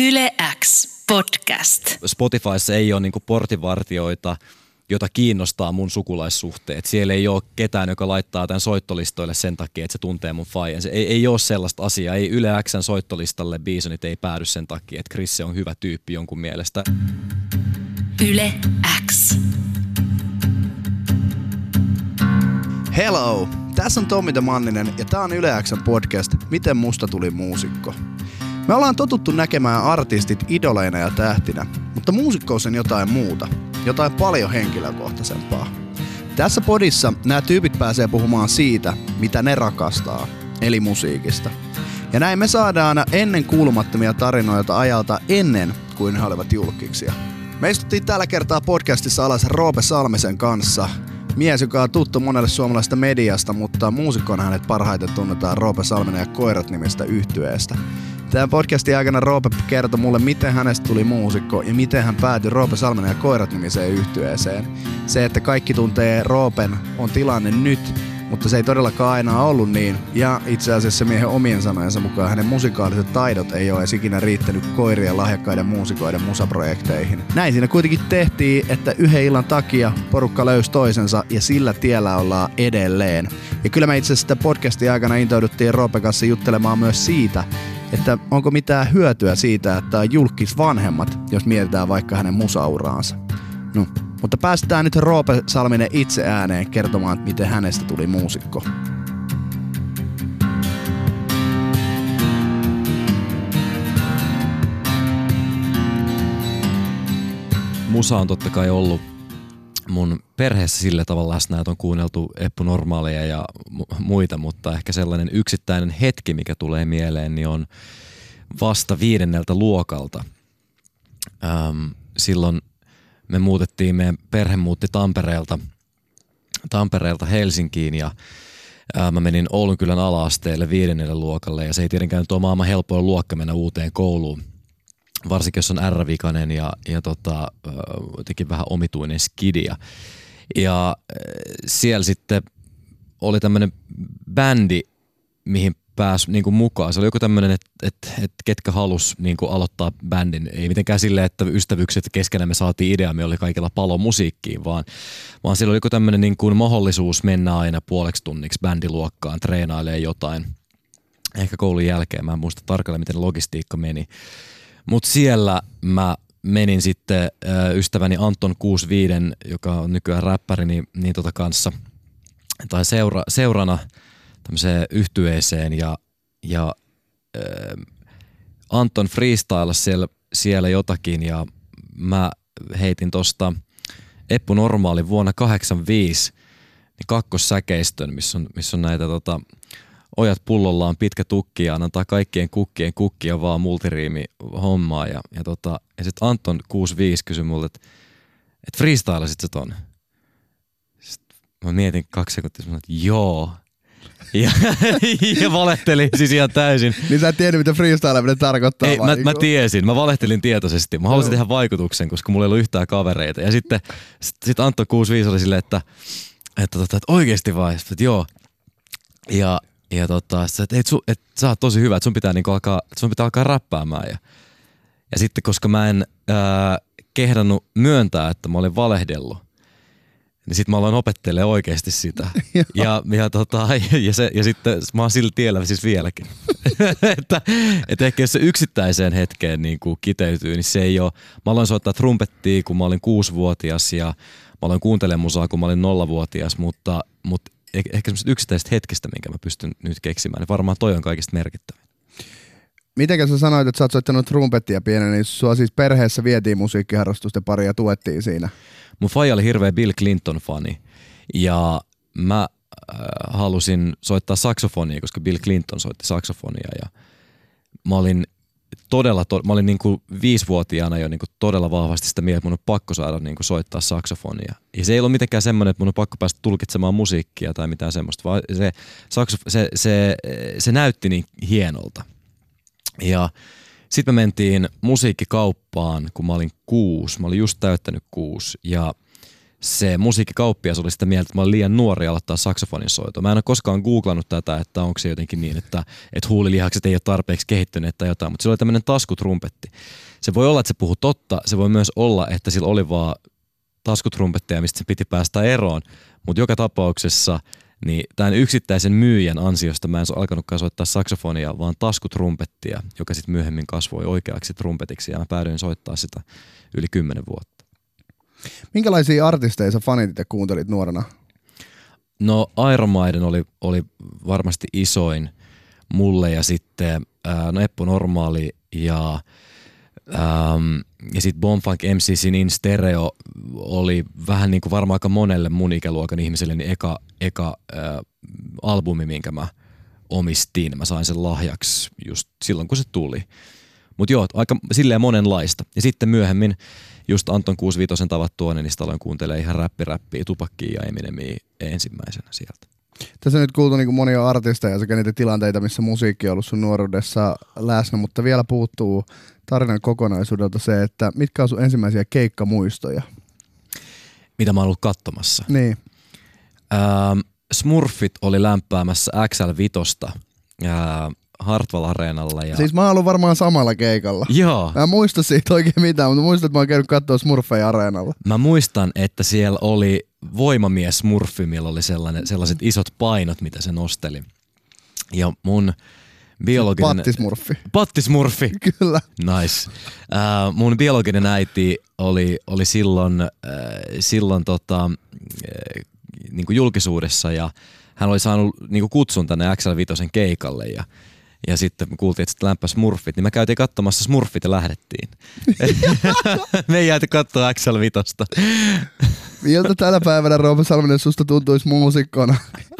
Yle X podcast. Spotifyssa ei ole niinku portinvartioita, jota kiinnostaa mun sukulaissuhteet. Siellä ei ole ketään, joka laittaa tämän soittolistoille sen takia, että se tuntee mun faijan. Se ei, ei ole sellaista asiaa. Ei Yle Xn soittolistalle Bisonit ei päädy sen takia, että Chris on hyvä tyyppi jonkun mielestä. Yle X. Hello! Tässä on Tommi Manninen ja tää on Yle Xn podcast Miten musta tuli muusikko. Me ollaan totuttu näkemään artistit idoleina ja tähtinä, mutta muusikkous on jotain muuta, jotain paljon henkilökohtaisempaa. Tässä podissa nämä tyypit pääsee puhumaan siitä, mitä ne rakastaa, eli musiikista. Ja näin me saadaan ennen kuulumattomia tarinoita ajalta ennen kuin he olivat julkiksia. Me istuttiin tällä kertaa podcastissa alas Roope Salmisen kanssa, mies, joka on tuttu monelle suomalaisesta mediasta, mutta muusikkona hänet parhaiten tunnetaan Roope Salminen ja Koirat nimistä yhtyeestä. Tämän podcastin aikana Roope kertoi mulle, miten hänestä tuli muusikko ja miten hän päätyi Roope Salminen ja Koirat nimiseen yhtyeeseen. Se, että kaikki tuntee Roopen, on tilanne nyt, mutta se ei todellakaan aina ollut niin. Ja itse asiassa miehen omien sanojensa mukaan hänen musikaaliset taidot ei ole edes ikinä riittänyt koirien lahjakkaiden muusikoiden musaprojekteihin. Näin siinä kuitenkin tehtiin, että yhden illan takia porukka löysi toisensa ja sillä tiellä ollaan edelleen. Ja kyllä me itse asiassa podcastin aikana intouduttiin Roopen kanssa juttelemaan myös siitä, että onko mitään hyötyä siitä, että on julkis vanhemmat, jos mietitään vaikka hänen musauraansa. No, mutta päästään nyt Roope Salminen itse ääneen kertomaan, miten hänestä tuli muusikko. Musa on totta kai ollut mun perheessä sillä tavalla läsnä, että on kuunneltu Eppu Normaaleja ja muita, mutta ehkä sellainen yksittäinen hetki, mikä tulee mieleen, niin on vasta viidenneltä luokalta. Öm, silloin me muutettiin, meidän perhe muutti Tampereelta, Tampereelta Helsinkiin ja ää, mä menin Oulunkylän ala-asteelle viidennelle luokalle ja se ei tietenkään ole maailman helpoin luokka mennä uuteen kouluun. Varsinkin jos on R-vikainen ja, ja tota, jotenkin vähän omituinen skidia. Ja siellä sitten oli tämmöinen bändi, mihin pääsi niin kuin mukaan. Se oli joku tämmöinen, että et, et ketkä halus niin kuin aloittaa bändin. Ei mitenkään silleen, että ystävykset keskenään me saatiin idea, me oli kaikilla palo musiikkiin, vaan, vaan siellä oli joku tämmöinen niin kuin mahdollisuus mennä aina puoleksi tunniksi bändiluokkaan, treenailee jotain. Ehkä koulun jälkeen, mä en muista tarkalleen, miten logistiikka meni. Mutta siellä mä menin sitten äh, ystäväni Anton 65, joka on nykyään räppäri, niin, niin tota kanssa, tai seura, seurana – tämmöiseen yhtyeeseen ja, ja äh, Anton freestyle siellä, siellä jotakin ja mä heitin tosta Eppu Normaali vuonna 85 niin kakkossäkeistön, missä on, missä on näitä tota, ojat pullollaan pitkä tukki ja antaa kaikkien kukkien kukkia vaan multiriimi hommaa. Ja, ja, tota, ja sitten Anton 65 kysyi multa, että et freestylasit sä ton? Sitten mä mietin kaksi sekuntia, että joo. Ja, ja valehtelin siis ihan täysin. niin sä et tiennyt, mitä freestyleminen tarkoittaa Ei, mä, mä, tiesin, mä valehtelin tietoisesti. Mä halusin tehdä vaikutuksen, koska mulla ei ollut yhtään kavereita. Ja sitten sit, sit Antto 65 oli silleen, että, että, että, että oikeesti vai? Sitten, että joo. Ja, ja tota, että et, et, sä oot tosi hyvä, että sun pitää, niinku alkaa, sun pitää alkaa räppäämään. Ja, ja sitten koska mä en ää, kehdannut myöntää, että mä olin valehdellut, niin sitten mä aloin opettelee oikeasti sitä. ja, ja, tota, ja, se, ja sitten mä oon sillä tiellä siis vieläkin. että, että ehkä jos se yksittäiseen hetkeen niin kuin kiteytyy, niin se ei ole. Mä aloin soittaa trumpettia, kun mä olin kuusivuotias ja mä aloin kuuntelemaan musaa, kun mä olin nollavuotias, mutta, mutta ehkä semmoiset yksittäiset hetkestä, minkä mä pystyn nyt keksimään, niin varmaan toi on kaikista merkittävin. Miten sä sanoit, että sä oot soittanut trumpettia pienen, niin sua siis perheessä vietiin musiikkiharrastusten pari ja tuettiin siinä? Mun faija oli hirveä Bill Clinton-fani ja mä äh, halusin soittaa saksofonia, koska Bill Clinton soitti saksofonia ja mä olin todella, to, mä olin niinku viisivuotiaana jo niinku todella vahvasti sitä mieltä, että mun on pakko saada niinku soittaa saksofonia. Ja se ei ollut mitenkään semmoinen, että mun on pakko päästä tulkitsemaan musiikkia tai mitään semmoista, vaan se, saksof- se, se, se näytti niin hienolta. Ja sitten me mentiin musiikkikauppaan, kun mä olin kuusi. Mä olin just täyttänyt kuusi. Ja se musiikkikauppias oli sitä mieltä, että mä olen liian nuori aloittaa saksofonin soito. Mä en ole koskaan googlannut tätä, että onko se jotenkin niin, että, että huulilihakset ei ole tarpeeksi kehittyneet tai jotain, mutta sillä oli tämmöinen taskutrumpetti. Se voi olla, että se puhuu totta, se voi myös olla, että sillä oli vaan taskutrumpetteja, mistä se piti päästä eroon, mutta joka tapauksessa niin tämän yksittäisen myyjän ansiosta mä en alkanutkaan soittaa saksofonia, vaan taskutrumpettia, joka sitten myöhemmin kasvoi oikeaksi trumpetiksi ja mä päädyin soittaa sitä yli kymmenen vuotta. Minkälaisia artisteja sä fanitit ja kuuntelit nuorena? No Iron Maiden oli, oli varmasti isoin mulle ja sitten ää, no Eppu Normaali ja Ähm, ja sitten Bonfunk MCCin In Stereo oli vähän niin kuin varmaan aika monelle mun ikäluokan ihmiselle niin eka, eka äh, albumi, minkä mä omistin. Mä sain sen lahjaksi just silloin, kun se tuli. Mutta joo, aika silleen monenlaista. Ja sitten myöhemmin just Anton 65 tavattua, niin niistä aloin kuuntelemaan ihan räppi-räppiä, tupakkia ja Eminemia ensimmäisenä sieltä. Tässä on nyt kuultu niin monia artisteja sekä niitä tilanteita, missä musiikki on ollut sun nuoruudessa läsnä, mutta vielä puuttuu tarinan kokonaisuudelta se, että mitkä on sun ensimmäisiä keikkamuistoja? Mitä mä oon ollut katsomassa? Niin. Ähm, Smurfit oli lämpäämässä XL5 äh, Hartwall Areenalla. Ja... Siis mä oon varmaan samalla keikalla. Joo. Mä en muista siitä oikein mitään, mutta muistan, että mä oon käynyt katsoa Smurfeja Areenalla. Mä muistan, että siellä oli voimamies Smurfi, millä oli sellainen, sellaiset isot painot, mitä se nosteli. Ja mun biologinen... Pattismurfi. Pattismurfi. Kyllä. Nice. Uh, mun biologinen äiti oli, oli silloin, uh, silloin tota, uh, niin julkisuudessa ja hän oli saanut niin kutsun tänne XL5 keikalle ja ja sitten me kuultiin, että sitten lämpäs Smurfit, niin me käytiin katsomassa Smurfit ja lähdettiin. me ei jääty katsoa XL5. Miltä tänä päivänä Roope Salminen susta tuntuisi muusikkona?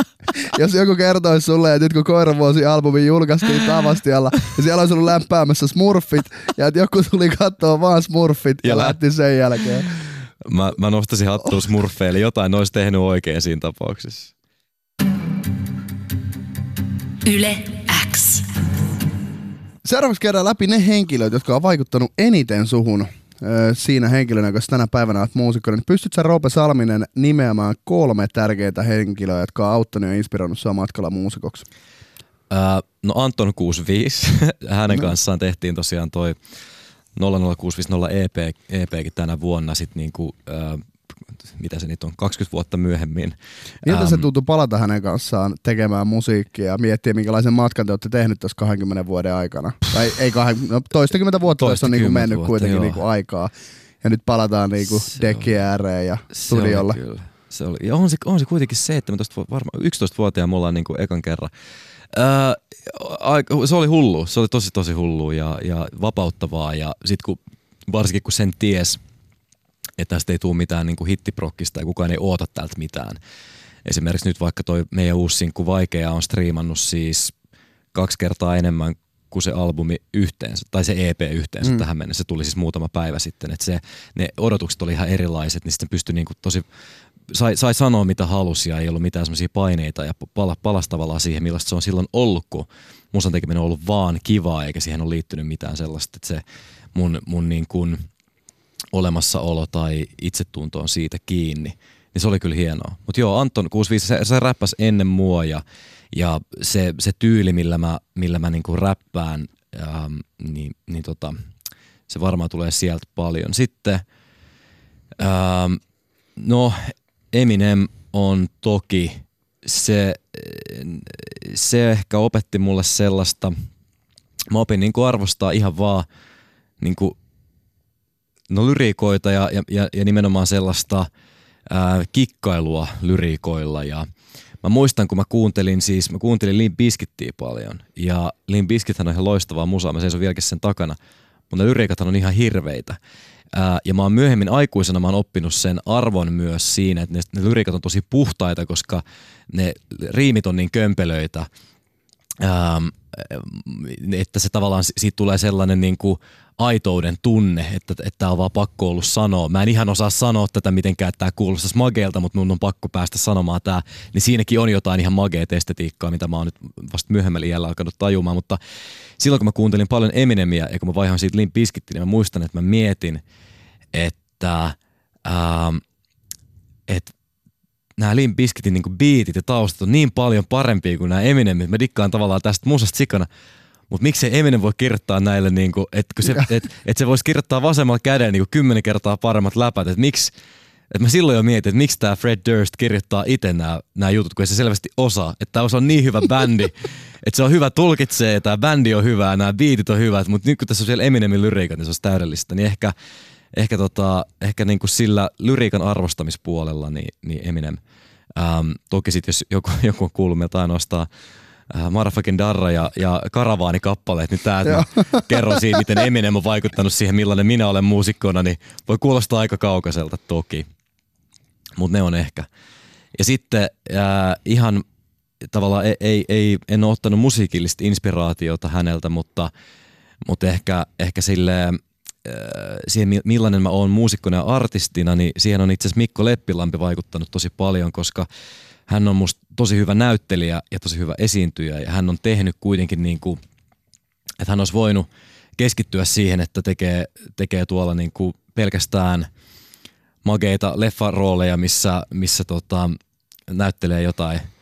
Jos joku kertoisi sulle, että nyt kun Koiravuosi-albumi julkaistiin Tavastialla ja siellä olisi ollut lämpäämässä Smurfit ja että joku tuli katsoa vaan Smurfit ja, ja lähti sen jälkeen. Mä, mä nostasin hattua Smurfeille, jotain olisi tehnyt oikein siinä tapauksessa. Yle X. Seuraavaksi käydään läpi ne henkilöt, jotka on vaikuttanut eniten suhun siinä henkilönä, joka tänä päivänä olet muusikko, niin pystyt sä Roope Salminen nimeämään kolme tärkeitä henkilöä, jotka on auttanut ja inspiroinut sinua matkalla muusikoksi? Öö, no Anton 65, hänen no. kanssaan tehtiin tosiaan toi 00650 EP, EPkin tänä vuonna sit niinku, öö, mitä se nyt on, 20 vuotta myöhemmin. Miltä ähm, se tuntui palata hänen kanssaan tekemään musiikkia ja miettiä, minkälaisen matkan te olette tehnyt tässä 20 vuoden aikana? Tai ei 20, no toistakymmentä vuotta tässä on niin mennyt vuotta, kuitenkin niin kuin aikaa. Ja nyt palataan niin kuin ääreen ja studiolle. Se oli kyllä. Se oli, ja on se, on se kuitenkin 17, varmaan 11-vuotiaan me ollaan niin kuin ekan kerran. Öö, se oli hullu, se oli tosi tosi hullu ja, ja vapauttavaa ja sit kun, varsinkin kun sen ties, että tästä ei tule mitään niin kuin hittiprokkista ja kukaan ei oota täältä mitään. Esimerkiksi nyt vaikka toi meidän uusi sinkku Vaikea on striimannut siis kaksi kertaa enemmän kuin se albumi yhteensä, tai se EP yhteensä mm. tähän mennessä. Se tuli siis muutama päivä sitten. Että se, ne odotukset oli ihan erilaiset, niin sitten pystyi niinku tosi, sai, sai sanoa mitä halusi ja ei ollut mitään semmoisia paineita ja pala, palasi tavallaan siihen, millaista se on silloin ollut, kun musan tekeminen on ollut vaan kivaa eikä siihen ole liittynyt mitään sellaista, että se mun, mun niin kuin, olemassaolo tai itsetunto on siitä kiinni, niin se oli kyllä hienoa. Mutta joo, Anton 65, se, se räppäs ennen mua ja, ja se, se tyyli, millä mä, millä mä niinku räppään, ähm, niin, niin tota, se varmaan tulee sieltä paljon. Sitten, ähm, no Eminem on toki, se, se ehkä opetti mulle sellaista, mä opin niinku arvostaa ihan vaan niinku no lyriikoita ja, ja, ja, nimenomaan sellaista ää, kikkailua lyriikoilla ja mä muistan, kun mä kuuntelin siis, mä kuuntelin Limp Bizkittiä paljon. Ja Limp Bizkithän on ihan loistavaa musaa, mä seison vieläkin sen takana, mutta ne on ihan hirveitä. Ää, ja mä oon myöhemmin aikuisena mä oon oppinut sen arvon myös siinä, että ne, ne lyriikat on tosi puhtaita, koska ne riimit on niin kömpelöitä, ähm, että se tavallaan siitä tulee sellainen niin kuin aitouden tunne, että tämä on vaan pakko ollut sanoa. Mä en ihan osaa sanoa tätä mitenkään, että tämä kuulostaisi mageelta, mutta mun on pakko päästä sanomaan tämä. Niin siinäkin on jotain ihan mageet estetiikkaa, mitä mä oon nyt vasta myöhemmällä iällä alkanut tajumaan. Mutta silloin kun mä kuuntelin paljon Eminemiä ja kun mä vaihoin siitä Limp niin mä muistan, että mä mietin, että ähm, että nämä Limp Bizkitin niinku biitit ja taustat on niin paljon parempia kuin nämä Eminemit. Mä dikkaan tavallaan tästä musasta sikana. Mutta miksei Eminem voi kirjoittaa näille, niinku, että se, et, et se voisi kirjoittaa vasemmalla kädellä niinku kymmenen kertaa paremmat läpät. Että miksi, et mä silloin jo mietin, että miksi tämä Fred Durst kirjoittaa itse nämä jutut, kun se selvästi osaa. Että tämä on niin hyvä bändi, että se on hyvä tulkitsee, tämä bändi on hyvä, nämä biitit on hyvät, mutta nyt kun tässä on siellä Eminemin lyriikat, niin se olisi täydellistä. Niin ehkä, ehkä, tota, ehkä niin kuin sillä lyriikan arvostamispuolella niin, niin Eminem. Ähm, toki sitten jos joku, joku on kuullut meiltä ainoastaan äh, Motherfucking Darra ja, ja Karavaani-kappaleet, niin tämä, että kerron siitä, miten Eminem on vaikuttanut siihen, millainen minä olen muusikkona, niin voi kuulostaa aika kaukaiselta toki. Mutta ne on ehkä. Ja sitten äh, ihan tavallaan ei, ei, ei, en ole ottanut musiikillista inspiraatiota häneltä, mutta, mutta ehkä, ehkä silleen, äh, siihen millainen mä oon muusikkona ja artistina, niin siihen on itse asiassa Mikko Leppilampi vaikuttanut tosi paljon, koska hän on musta tosi hyvä näyttelijä ja tosi hyvä esiintyjä ja hän on tehnyt kuitenkin niin kuin, että hän olisi voinut keskittyä siihen, että tekee, tekee tuolla niin kuin pelkästään mageita leffarooleja, missä, missä tota, näyttelee jotain –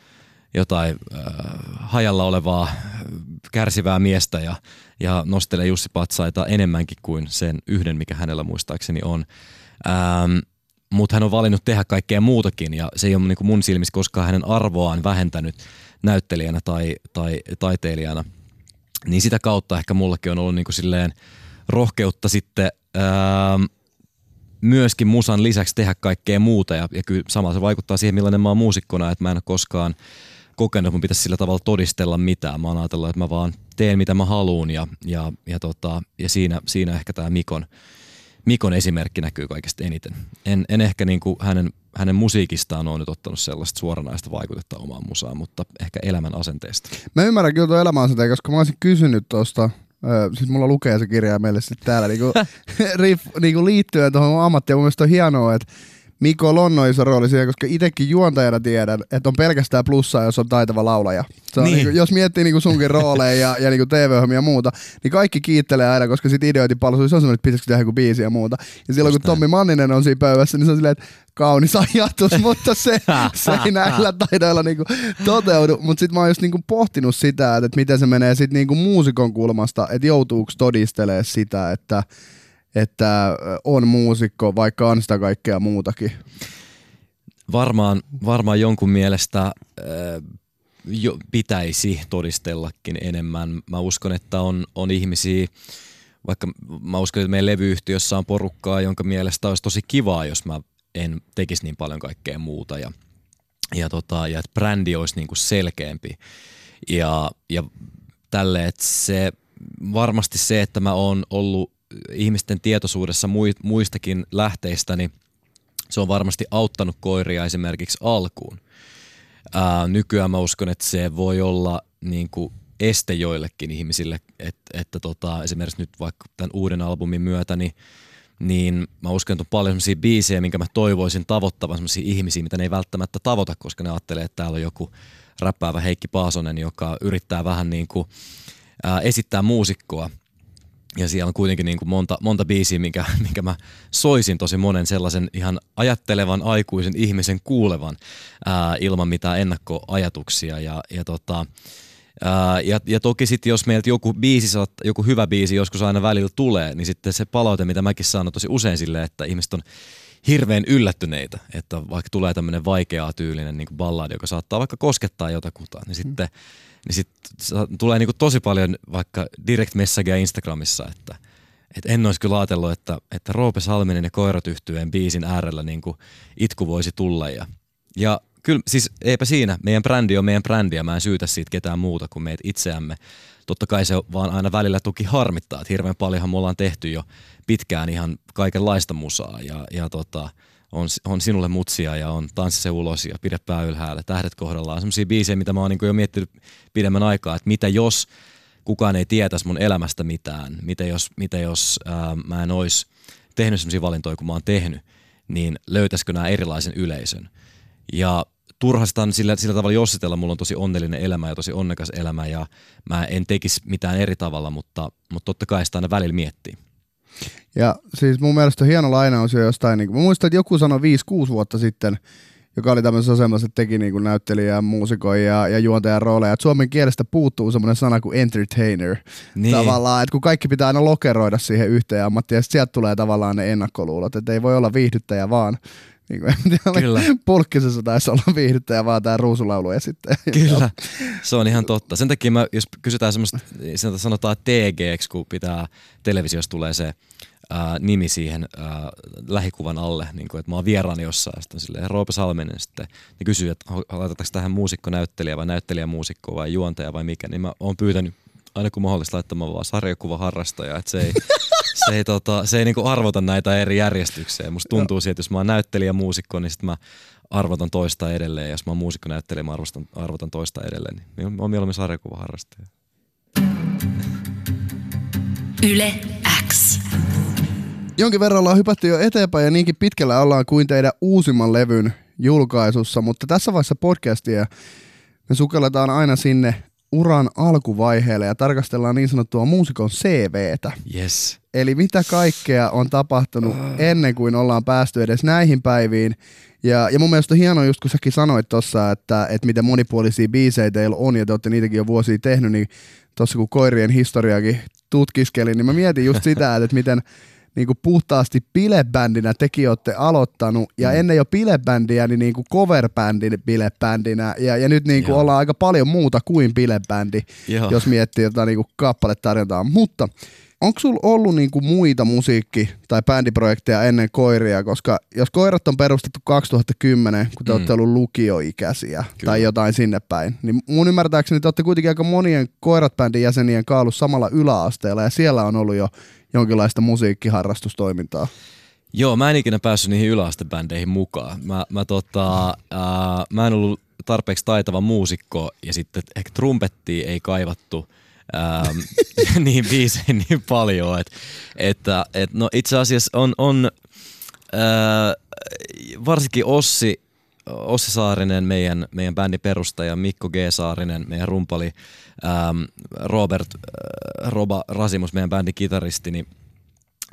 jotain äh, hajalla olevaa kärsivää miestä ja, ja nostelee Jussi Patsaita enemmänkin kuin sen yhden, mikä hänellä muistaakseni on. Ähm, mutta hän on valinnut tehdä kaikkea muutakin ja se ei ole niin mun silmissä koskaan hänen arvoaan vähentänyt näyttelijänä tai, tai taiteilijana. Niin sitä kautta ehkä mullakin on ollut niin kuin silleen rohkeutta sitten ähm, myöskin musan lisäksi tehdä kaikkea muuta ja, ja kyllä samalla se vaikuttaa siihen, millainen mä oon muusikkona, että mä en ole koskaan – kokenut, että mun pitäisi sillä tavalla todistella mitään. Mä oon ajatellut, että mä vaan teen mitä mä haluun ja, ja, ja, tota, ja siinä, siinä ehkä tämä Mikon, Mikon esimerkki näkyy kaikista eniten. En, en ehkä niin kuin hänen, hänen musiikistaan ole nyt ottanut sellaista suoranaista vaikutetta omaan musaan, mutta ehkä elämän asenteesta. Mä ymmärrän kyllä tuon elämän asenteen, koska mä olisin kysynyt tuosta siis mulla lukee se kirja meille sitten täällä niinku, riiff, niinku liittyen tuohon ammattiin. Mun mielestä on hienoa, että Mikko on iso rooli siihen, koska itsekin juontajana tiedän, että on pelkästään plussaa, jos on taitava laulaja. Se on niin. Niin kuin, jos miettii niin kuin sunkin rooleja ja, ja niin TV-ohjelmia ja muuta, niin kaikki kiittelee aina, koska sit ideoitin paljon, se on semmoinen, että pitäisikö tehdä joku biisi ja muuta. Ja silloin Just kun Tommi Manninen on siinä pöydässä, niin se on silleen, että kaunis ajatus, mutta se, se ei näillä taidoilla niinku toteudu. Mutta sitten mä oon just niinku pohtinut sitä, että miten se menee sit niinku muusikon kulmasta, että joutuuko todistelemaan sitä, että että on muusikko, vaikka on sitä kaikkea muutakin? Varmaan, varmaan jonkun mielestä äh, jo, pitäisi todistellakin enemmän. Mä uskon, että on, on ihmisiä, vaikka mä uskon, että meidän levyyhtiössä on porukkaa, jonka mielestä olisi tosi kivaa, jos mä en tekisi niin paljon kaikkea muuta ja, ja, tota, ja että brändi olisi niin kuin selkeämpi. Ja, ja tälle, että se varmasti se, että mä oon ollut ihmisten tietoisuudessa muistakin lähteistä, niin se on varmasti auttanut koiria esimerkiksi alkuun. Ää, nykyään mä uskon, että se voi olla niin kuin este joillekin ihmisille, että, että tota, esimerkiksi nyt vaikka tämän uuden albumin myötä, niin, niin mä uskon, että on paljon sellaisia biisejä, minkä mä toivoisin tavoittavan sellaisia ihmisiä, mitä ne ei välttämättä tavoita, koska ne ajattelee, että täällä on joku räppäävä Heikki Paasonen, joka yrittää vähän niin kuin, ää, esittää muusikkoa – ja siellä on kuitenkin niin kuin monta, monta biisiä, minkä, minkä mä soisin tosi monen sellaisen ihan ajattelevan aikuisen ihmisen kuulevan ää, ilman mitään ennakkoajatuksia. Ja, ja, tota, ää, ja, ja toki sitten jos meiltä joku biisi, joku hyvä biisi joskus aina välillä tulee, niin sitten se palaute, mitä mäkin saan tosi usein silleen, että ihmiset on hirveän yllättyneitä, että vaikka tulee tämmöinen vaikeaa tyylinen niin balladi, joka saattaa vaikka koskettaa jotakuta, niin sitten mm niin sit tulee niinku tosi paljon vaikka direct messagea Instagramissa, että et en olisi kyllä ajatellut, että, että Roope Salminen ja Koirat yhtyeen biisin äärellä niinku itku voisi tulla. Ja, ja kyllä siis eipä siinä, meidän brändi on meidän brändi ja mä en syytä siitä ketään muuta kuin meitä itseämme. Totta kai se vaan aina välillä toki harmittaa, että hirveän paljonhan me ollaan tehty jo pitkään ihan kaikenlaista musaa ja, ja tota, on, on sinulle mutsia ja on tanssi se ulos ja pidä pää ylhäällä, tähdet kohdallaan. Sellaisia biisejä, mitä mä oon niin jo miettinyt pidemmän aikaa, että mitä jos kukaan ei tietäisi mun elämästä mitään, mitä jos, mitä jos ää, mä en olisi tehnyt sellaisia valintoja kuin mä oon tehnyt, niin löytäisikö nämä erilaisen yleisön. Ja turhastaan sillä, sillä tavalla jossitella, mulla on tosi onnellinen elämä ja tosi onnekas elämä ja mä en tekisi mitään eri tavalla, mutta, mutta totta kai sitä aina välillä miettii. Ja siis mun mielestä on hieno lainaus jo jostain, niin kuin, mä muistan, että joku sanoi 5-6 vuotta sitten, joka oli tämmöisessä asemassa, että teki niin näyttelijä, muusikon ja, ja juontajan rooleja. Että suomen kielestä puuttuu semmoinen sana kuin entertainer. Niin. Tavallaan, että kun kaikki pitää aina lokeroida siihen yhteen ammattiin, ja sitten sieltä tulee tavallaan ne ennakkoluulot, että ei voi olla viihdyttäjä vaan. Niin kuin, tiedä, Kyllä. Pulkkisessa taisi olla viihdyttäjä vaan tämä ruusulaulu esittäjä. Kyllä, se on ihan totta. Sen takia mä, jos kysytään semmoista, sanotaan TG, kun pitää, televisiossa tulee se ää, nimi siihen ää, lähikuvan alle, niin kuin, että mä oon vieraani jossain, sitten silleen Roope Salminen sitten, niin kysyy, että laitetaanko tähän muusikko-näyttelijä vai näyttelijä-muusikko vai juontaja vai mikä, niin mä oon pyytänyt aina kun mahdollista laittamaan vaan sarjakuva harrastaja, että se ei, se ei, tota, se ei niinku arvota näitä eri järjestykseen. Musta tuntuu siitä, että jos mä oon näyttelijä muusikko, niin sit mä arvotan toista edelleen. Ja jos mä oon muusikko näyttelijä, mä arvostan, arvotan toista edelleen. Niin mä oon mieluummin sarjakuva harrastaja. Yle. Jonkin verran ollaan hypätty jo eteenpäin ja niinkin pitkällä ollaan kuin teidän uusimman levyn julkaisussa, mutta tässä vaiheessa podcastia me sukelletaan aina sinne uran alkuvaiheelle ja tarkastellaan niin sanottua muusikon CVtä. Yes. Eli mitä kaikkea on tapahtunut ennen kuin ollaan päästy edes näihin päiviin. Ja, ja mun mielestä on hienoa just kun säkin sanoit tuossa, että, että miten monipuolisia biisejä teillä on ja te olette niitäkin jo vuosia tehnyt, niin tuossa kun koirien historiaakin tutkiskelin, niin mä mietin just sitä, että miten niin kuin puhtaasti bilebändinä tekin olette aloittanut, ja mm. ennen jo bilebändiä, niin, niin kuin coverbändin bilebändinä, ja, ja nyt niin kuin Joo. ollaan aika paljon muuta kuin bilebändi, Joo. jos miettii jotain niin kuin kappaletarjontaa. Mutta onko sulla ollut niin kuin muita musiikki- tai bändiprojekteja ennen koiria, koska jos koirat on perustettu 2010, kun te mm. olette ollut lukioikäisiä Kyllä. tai jotain sinne päin, niin mun ymmärtääkseni te olette kuitenkin aika monien koirat-bändin jäsenien kaalus samalla yläasteella, ja siellä on ollut jo jonkinlaista musiikkiharrastustoimintaa. Joo, mä en ikinä päässyt niihin yläastebändeihin mukaan. Mä, mä, tota, ää, mä en ollut tarpeeksi taitava muusikko ja sitten ehkä trumpettia ei kaivattu ähm, niin biiseihin niin paljon. Et, että, et, no itse asiassa on, on ää, varsinkin Ossi, Ossi Saarinen, meidän, meidän bändin perustaja, Mikko G. Saarinen, meidän rumpali, ähm, Robert äh, Roba Rasimus, meidän bändin kitaristi, niin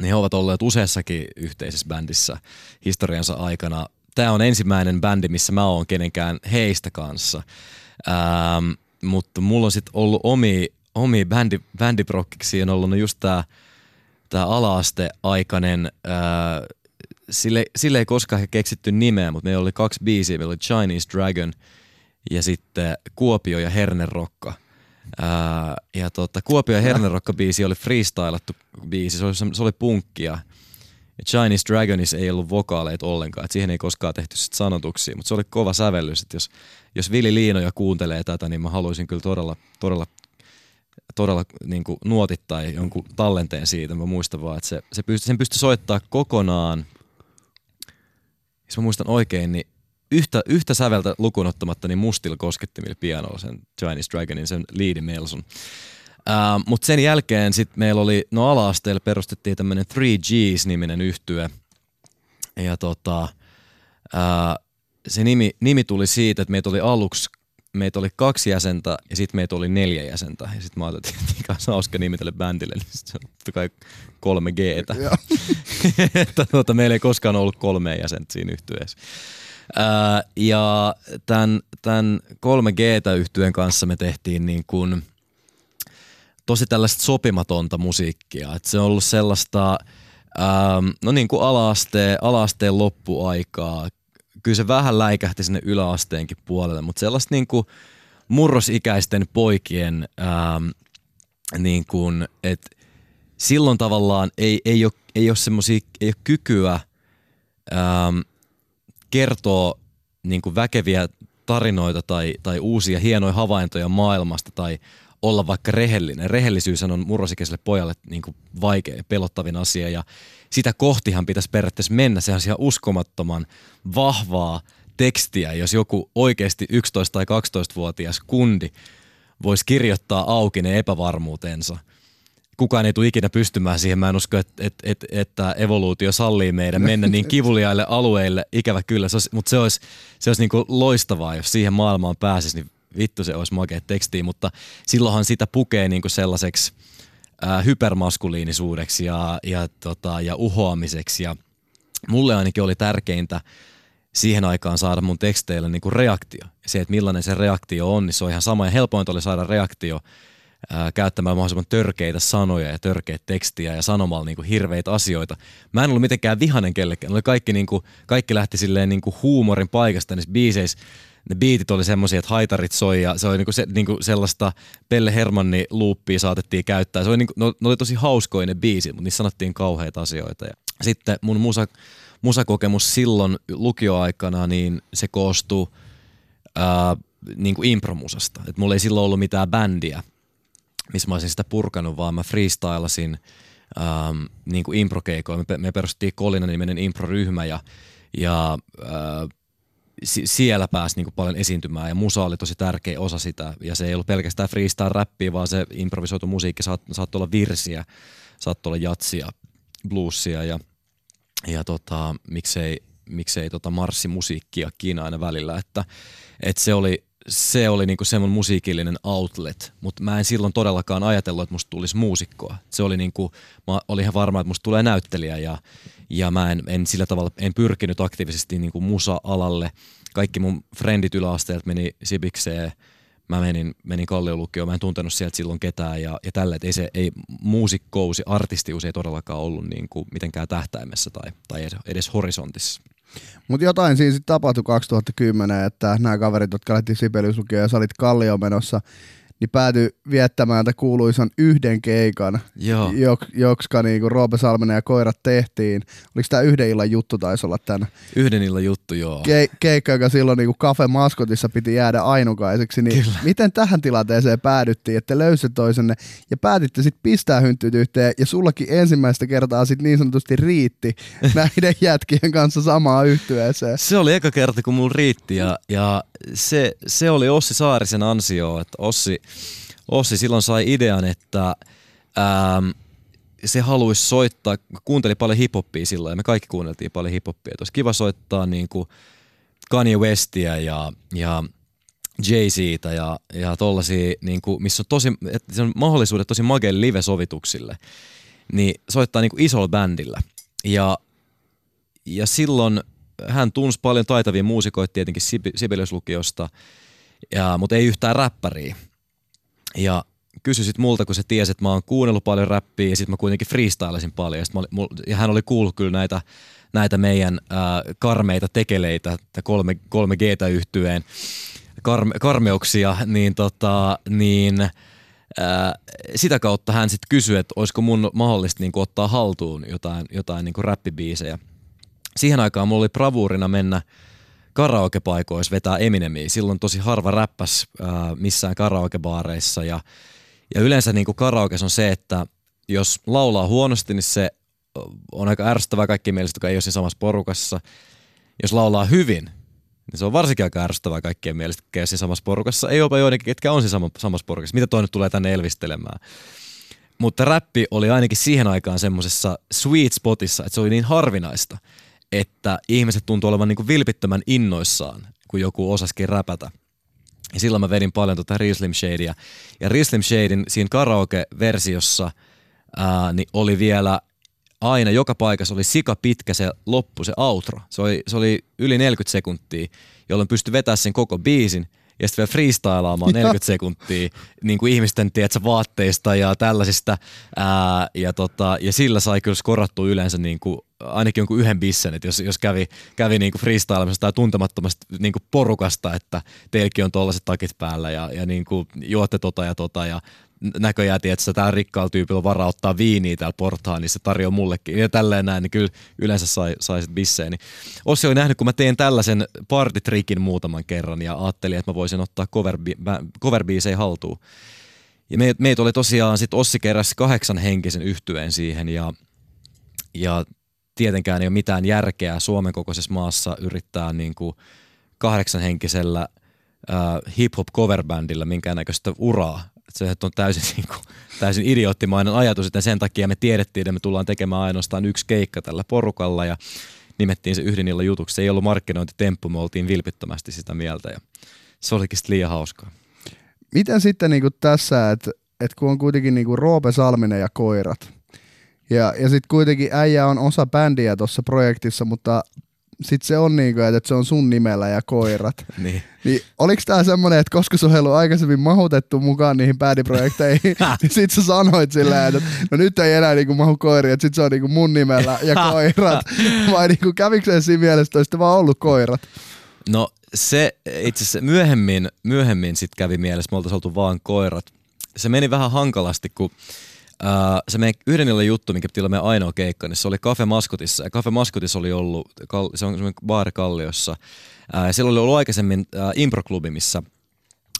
niin he ovat olleet useassakin yhteisessä bändissä historiansa aikana. Tämä on ensimmäinen bändi, missä mä oon kenenkään heistä kanssa. Ähm, mutta mulla on sitten ollut omi, omi bändi, bändiprokkiksi on ollut no just tää ala-asteaikainen, ää, sille, sille ei koskaan keksitty nimeä, mutta meillä oli kaksi biisiä, meillä oli Chinese Dragon ja sitten Kuopio ja Hernerokka. Ja tota, Kuopio ja Hernerokka-biisi oli freestylattu biisi, se oli, se oli punkkia. Chinese Dragonis ei ollut vokaaleita ollenkaan, että siihen ei koskaan tehty sit sanotuksia, mutta se oli kova sävellys, että jos, jos Vili Liinoja kuuntelee tätä, niin mä haluaisin kyllä todella, todella, todella niin kuin nuotittaa jonkun tallenteen siitä. Mä muistan vaan, että se, se pystyi, sen pystyi soittaa kokonaan, jos mä muistan oikein, niin yhtä, yhtä säveltä lukunottamatta niin mustilla koskettimilla pianolla sen Chinese Dragonin, sen Leadin Melson. Uh, Mutta sen jälkeen sit meillä oli, no ala-asteella perustettiin tämmöinen 3Gs-niminen yhtye. Ja tota, uh, se nimi, nimi tuli siitä, että meitä oli aluksi meitä oli kaksi jäsentä ja sitten meitä oli neljä jäsentä. Ja sitten mä ajattelin, että mikä on hauska nimi tälle bändille, niin sit se on totta kai kolme Gtä. Joo. että tuota, meillä ei koskaan ollut kolme jäsentä siinä yhtyeessä. Ää, ja tämän, tämän 3G yhtyeen kanssa me tehtiin niin kuin tosi tällaista sopimatonta musiikkia. Et se on ollut sellaista, ähm, no niin kuin ala-asteen, ala-asteen loppuaikaa. Kyllä se vähän läikähti sinne yläasteenkin puolelle, mutta sellaista niin kuin murrosikäisten poikien, ähm, niin kuin, että silloin tavallaan ei, ei ole, ei ole semmoisia, ei ole kykyä ähm, kertoa niin kuin väkeviä tarinoita tai, tai uusia hienoja havaintoja maailmasta tai olla vaikka rehellinen. Rehellisyys on murrosikäiselle pojalle niin kuin vaikea ja pelottavin asia ja sitä kohtihan pitäisi periaatteessa mennä. Se on ihan uskomattoman vahvaa tekstiä, jos joku oikeasti 11- tai 12-vuotias kundi voisi kirjoittaa auki ne epävarmuutensa – kukaan ei tule ikinä pystymään siihen. Mä en usko, että, että, että, että evoluutio sallii meidän mennä niin kivuliaille alueille, ikävä kyllä. Se olisi, mutta se olisi, se olisi niin kuin loistavaa, jos siihen maailmaan pääsisi, niin vittu se olisi makea tekstiä, mutta silloinhan sitä pukee niin kuin sellaiseksi ää, hypermaskuliinisuudeksi ja, ja, tota, ja uhoamiseksi. Ja mulle ainakin oli tärkeintä siihen aikaan saada mun teksteille niin kuin reaktio. Se, että millainen se reaktio on, niin se on ihan sama. Ja helpointa oli saada reaktio ää, käyttämään mahdollisimman törkeitä sanoja ja törkeitä tekstiä ja sanomalla niin kuin hirveitä asioita. Mä en ollut mitenkään vihanen kellekään. Oli kaikki, niin kuin, kaikki lähti silleen niin kuin huumorin paikasta niissä biiseissä ne biitit oli semmoisia, että haitarit soi ja se oli niinku se, niinku sellaista Pelle Hermanni luuppia saatettiin käyttää. Se oli niinku, no, ne oli tosi hauskoja ne biisit, mutta niissä sanottiin kauheita asioita. Ja sitten mun musa, musakokemus silloin lukioaikana, niin se koostui ää, niinku impromusasta. Et mulla ei silloin ollut mitään bändiä, missä mä olisin sitä purkanut, vaan mä freestylasin ähm, niin. Me, me perustettiin Kolina-niminen improryhmä ja, ja äh, siellä pääsi niin paljon esiintymään ja musa oli tosi tärkeä osa sitä. Ja se ei ollut pelkästään freestyle räppiä, vaan se improvisoitu musiikki saat, saattoi olla virsiä, saattoi olla jatsia, bluesia ja, ja tota, miksei, miksei tota marssimusiikkiakin aina välillä. Että, et se oli, se oli niinku se mun musiikillinen outlet, mutta mä en silloin todellakaan ajatellut, että musta tulisi muusikkoa. Se oli niinku, mä olin ihan varma, että musta tulee näyttelijä ja, ja mä en, en sillä tavalla, en pyrkinyt aktiivisesti niinku musa-alalle. Kaikki mun frendit yläasteelta meni Sibikseen, mä menin, menin Kalliolukioon, mä en tuntenut sieltä silloin ketään ja, ja tällä, että ei se, ei muusikkousi, artistius ei todellakaan ollut niinku mitenkään tähtäimessä tai, tai edes, edes horisontissa. Mutta jotain siinä sitten tapahtui 2010, että nämä kaverit, jotka lähti Sibeliuslukioon ja sä olit Kallio menossa, niin päätyi viettämään tämän kuuluisan yhden keikan, Joo. jok, jokska niinku Roope Salmenen ja koirat tehtiin. Oliko tämä yhden illan juttu taisi olla tämän? Yhden illan juttu, joo. Ke- keikka, joka silloin niinku Cafe Maskotissa piti jäädä ainukaiseksi. Niin Kyllä. miten tähän tilanteeseen päädyttiin, että löysitte toisenne ja päätitte sitten pistää hynttyyt yhteen ja sullakin ensimmäistä kertaa sitten niin sanotusti riitti näiden jätkien kanssa samaa yhtyeeseen. Se oli eka kerta, kun mulla riitti ja, ja se, se oli Ossi Saarisen ansio, että Ossi, Ossi silloin sai idean, että ähm, se haluaisi soittaa, kuunteli paljon hiphoppia silloin ja me kaikki kuunneltiin paljon hiphoppia, olisi kiva soittaa niin kuin Kanye Westia ja, ja Jay-Ztä ja, ja tollasia, niin kuin, missä on tosi, että se on mahdollisuudet tosi mageille live-sovituksille, niin soittaa niin kuin isolla bändillä. Ja, ja silloin hän tunsi paljon taitavia muusikoita tietenkin Sib- Sibeliuslukiosta, ja, mutta ei yhtään räppäriä. Ja kysyi sit multa, kun se tiesi, että mä oon kuunnellut paljon räppiä ja sitten mä kuitenkin freestylasin paljon. Ja, sit mä oli, mul, ja hän oli kuullut kyllä näitä, näitä meidän ää, karmeita tekeleitä, kolme, kolme G-tä yhtyeen karme, karmeuksia, niin, tota, niin ää, sitä kautta hän sitten kysyi, että olisiko mun mahdollista niin ottaa haltuun jotain, jotain niin räppibiisejä. Siihen aikaan mulla oli bravuurina mennä karaokepaikoissa vetää Eminemiä. Silloin tosi harva räppäs ää, missään karaokebaareissa ja, ja yleensä niin karaokes on se, että jos laulaa huonosti, niin se on aika ärsyttävää kaikki mielestä, jotka ei ole siinä samassa porukassa. Jos laulaa hyvin, niin se on varsinkin aika ärsyttävää kaikkien mielestä, ole siinä samassa porukassa. Ei jopa joidenkin, ketkä on siinä samassa porukassa. Mitä toi nyt tulee tänne elvistelemään? Mutta räppi oli ainakin siihen aikaan semmoisessa sweet spotissa, että se oli niin harvinaista, että ihmiset tuntuu olevan niin kuin vilpittömän innoissaan, kun joku osaskin räpätä. Ja silloin mä vedin paljon tota Rislim Shadea. Ja Rislim Shadein siinä karaoke-versiossa ää, niin oli vielä aina, joka paikassa oli sika pitkä se loppu, se outro. Se oli, se oli yli 40 sekuntia, jolloin pystyi vetämään sen koko biisin ja sitten vielä freestylaamaan 40 sekuntia niin kuin ihmisten tiedätkö, vaatteista ja tällaisista. Ää, ja, tota, ja sillä sai kyllä skorattua yleensä niin kuin, ainakin jonkun yhden bissen, että jos, jos kävi, kävi niin kuin freestylamista tai tuntemattomasta niin kuin porukasta, että teilläkin on tuollaiset takit päällä ja, ja niin kuin juotte tota ja tota ja näköjään, että tämä rikkaalla tyypillä varaa ottaa viiniä täällä portaan, niin se tarjoaa mullekin. Ja tälleen näin, niin kyllä yleensä sai, sai sit bissejä. Niin Ossi oli nähnyt, kun mä teen tällaisen partitrikin muutaman kerran ja ajattelin, että mä voisin ottaa coverbiisejä haltuun. Ja meitä meit oli tosiaan, sit Ossi keräsi kahdeksan henkisen yhtyeen siihen ja, ja tietenkään ei ole mitään järkeä Suomen kokoisessa maassa yrittää niin kuin kahdeksan henkisellä äh, hip-hop coverbändillä minkäännäköistä uraa se on täysin, niin kuin, täysin idioottimainen ajatus, että sen takia me tiedettiin, että me tullaan tekemään ainoastaan yksi keikka tällä porukalla ja nimettiin se yhden illan jutuksi. Se ei ollut markkinointitemppu, me oltiin vilpittömästi sitä mieltä ja se olikin liian hauskaa. Miten sitten niin kuin tässä, että että kun on kuitenkin niinku Roope Salminen ja koirat, ja, ja sitten kuitenkin äijä on osa bändiä tuossa projektissa, mutta sitten se on niin kuin, että se on sun nimellä ja koirat. Niin. Niin oliko tämä semmoinen, että koska se on aikaisemmin mahutettu mukaan niihin bändiprojekteihin, niin sit sä sanoit silleen, että no nyt ei enää niinku mahu koiria, että sit se on niinku mun nimellä ja koirat. Vai niinku kävikö se siinä mielessä, että vaan ollut koirat? No se itse asiassa myöhemmin, myöhemmin sit kävi mielessä, me oltaisiin oltu vaan koirat. Se meni vähän hankalasti, kun se meidän yhden juttu, mikä piti olla meidän ainoa keikka, niin se oli Cafe Maskotissa. Ja Cafe Maskotissa oli ollut, se on semmoinen baari Kalliossa. Uh, siellä oli ollut aikaisemmin uh, improklubi, missä,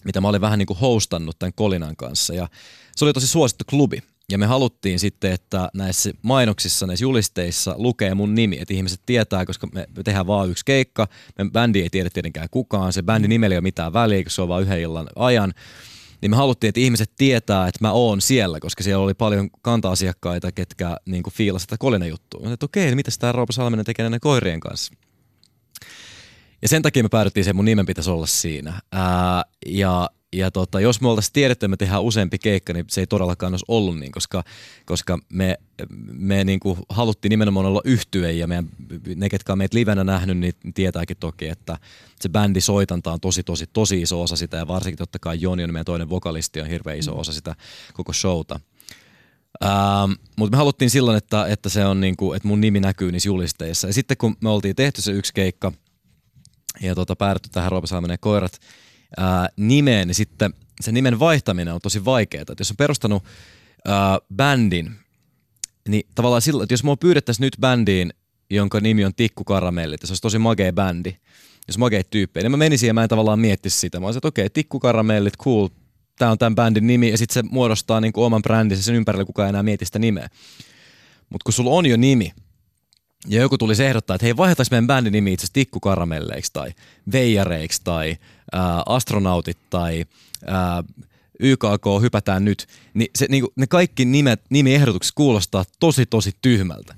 mitä mä olin vähän niin kuin hostannut tämän Kolinan kanssa. Ja se oli tosi suosittu klubi. Ja me haluttiin sitten, että näissä mainoksissa, näissä julisteissa lukee mun nimi, että ihmiset tietää, koska me tehdään vaan yksi keikka. Me bändi ei tiedä tietenkään kukaan, se bändin nimellä ei ole mitään väliä, koska se on vain yhden illan ajan niin me haluttiin, että ihmiset tietää, että mä oon siellä, koska siellä oli paljon kanta-asiakkaita, ketkä niin fiilasivat tätä kolina juttua. Että okei, okay, mitä tämä Roopa Salminen tekee näiden koirien kanssa? Ja sen takia me päädyttiin että mun nimen pitäisi olla siinä. Ää, ja ja tota, jos me oltaisiin tiedetty, että me tehdään useampi keikka, niin se ei todellakaan olisi ollut niin, koska, koska me, me niin kuin haluttiin nimenomaan olla yhtye ja meidän, ne, ketkä on meitä livenä nähnyt, niin tietääkin toki, että se bändi soitanta on tosi, tosi, tosi iso osa sitä ja varsinkin totta kai Joni on meidän toinen vokalisti on hirveän iso osa sitä koko showta. Ähm, mutta me haluttiin silloin, että, että, se on niin kuin, että mun nimi näkyy niissä julisteissa. Ja sitten kun me oltiin tehty se yksi keikka ja tota, päädytty tähän Roope Salminen koirat, ää, nimeen, niin sitten se nimen vaihtaminen on tosi vaikeaa. Että jos on perustanut ää, bändin, niin tavallaan silloin, että jos mua pyydettäisiin nyt bändiin, jonka nimi on Tikku Karamellit, ja se olisi tosi magea bändi, jos magea tyyppejä, niin mä menisin ja mä en tavallaan miettisi sitä. Mä olisin, että okei, okay, Tikku Karamellit, cool, tämä on tämän bändin nimi, ja sitten se muodostaa niin kuin oman brändinsä sen ympärille, kukaan enää mieti sitä nimeä. Mutta kun sulla on jo nimi, ja joku tuli ehdottaa, että hei vaihdettaisiin meidän bändin nimi itse asiassa tikkukaramelleiksi tai veijareiksi tai ää, astronautit tai ää, YKK hypätään nyt, niin, se, niin ne kaikki nimet, nimiehdotukset kuulostaa tosi tosi tyhmältä.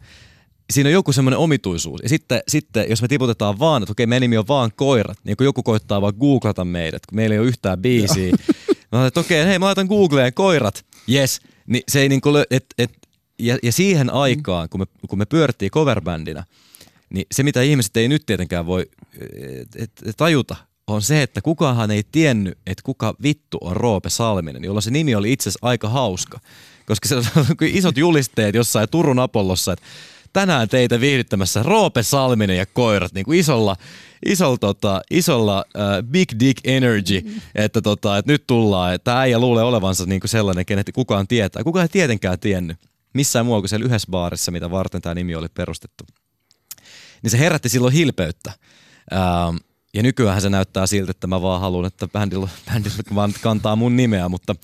Siinä on joku semmoinen omituisuus. Ja sitten, sitten jos me tiputetaan vaan, että okei, meidän nimi on vaan koirat, niin kun joku koittaa vaan googlata meidät, kun meillä ei ole yhtään biisiä, mä että okei, hei mä laitan Googleen koirat, yes, niin se ei niin kuin, että et, ja, ja siihen aikaan, kun me, kun me pyörittiin coverbändinä, niin se mitä ihmiset ei nyt tietenkään voi et, et, et, tajuta, on se, että kukaanhan ei tiennyt, että kuka vittu on Roope Salminen, jolloin se nimi oli itse asiassa aika hauska. Koska se on isot julisteet jossain Turun Apollossa, että tänään teitä viihdyttämässä Roope Salminen ja koirat niin kuin isolla, isolla, tota, isolla uh, big dick energy, että, tota, että nyt tullaan, että äijä luulee olevansa niin kuin sellainen, kenet kukaan tietää. Kukaan ei tietenkään tiennyt missään muualla kuin siellä yhdessä baarissa, mitä varten tämä nimi oli perustettu. Niin se herätti silloin hilpeyttä. Ähm, ja nykyään se näyttää siltä, että mä vaan haluan, että bändillä, bändillä vaan kantaa mun nimeä, mutta,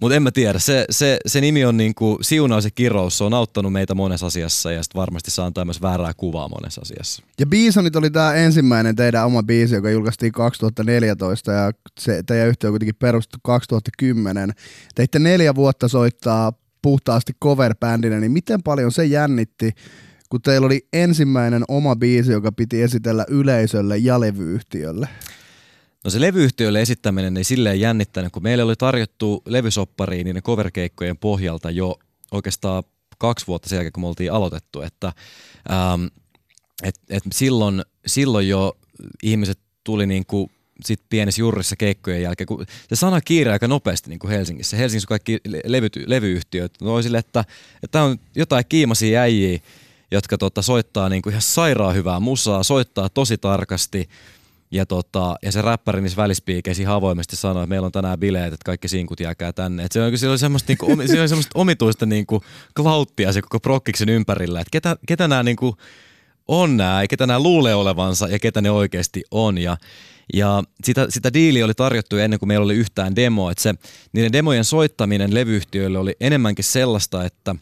mutta en mä tiedä. Se, se, se nimi on niinku siunaus ja kirous. Se on auttanut meitä monessa asiassa ja sitten varmasti saa antaa myös väärää kuvaa monessa asiassa. Ja Bisonit oli tämä ensimmäinen teidän oma biisi, joka julkaistiin 2014 ja se, teidän yhtiö on kuitenkin perustettu 2010. Teitte neljä vuotta soittaa puhtaasti cover-bändinä, niin miten paljon se jännitti, kun teillä oli ensimmäinen oma biisi, joka piti esitellä yleisölle ja levyyhtiölle? No se levyyhtiölle esittäminen ei silleen jännittänyt, kun meille oli tarjottu levysoppariin niiden coverkeikkojen pohjalta jo oikeastaan kaksi vuotta sen jälkeen, kun me oltiin aloitettu, että ähm, et, et silloin, silloin jo ihmiset tuli niin kuin sit pienessä jurrissa keikkojen jälkeen, kun se sana kiire aika nopeasti niin kuin Helsingissä. Helsingissä kaikki levy, levyyhtiöt no sille, että, että on jotain kiimaisia äijiä, jotka tota, soittaa niin kuin ihan sairaan hyvää musaa, soittaa tosi tarkasti. Ja, tota, ja se räppäri niissä välispiikeissä ihan avoimesti sanoi, että meillä on tänään bileet, että kaikki sinkut jääkää tänne. Et se, on, se oli semmoista, niinku, se oli semmoista omituista niinku, klauttia se koko prokkiksen ympärillä, että ketä, ketä nämä niinku, on nämä, ketä nämä luulee olevansa ja ketä ne oikeasti on. Ja, ja sitä, sitä diiliä oli tarjottu ennen kuin meillä oli yhtään demo. Että se, niiden demojen soittaminen levyyhtiöille oli enemmänkin sellaista, että,